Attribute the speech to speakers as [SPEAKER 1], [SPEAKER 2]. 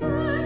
[SPEAKER 1] Christmas.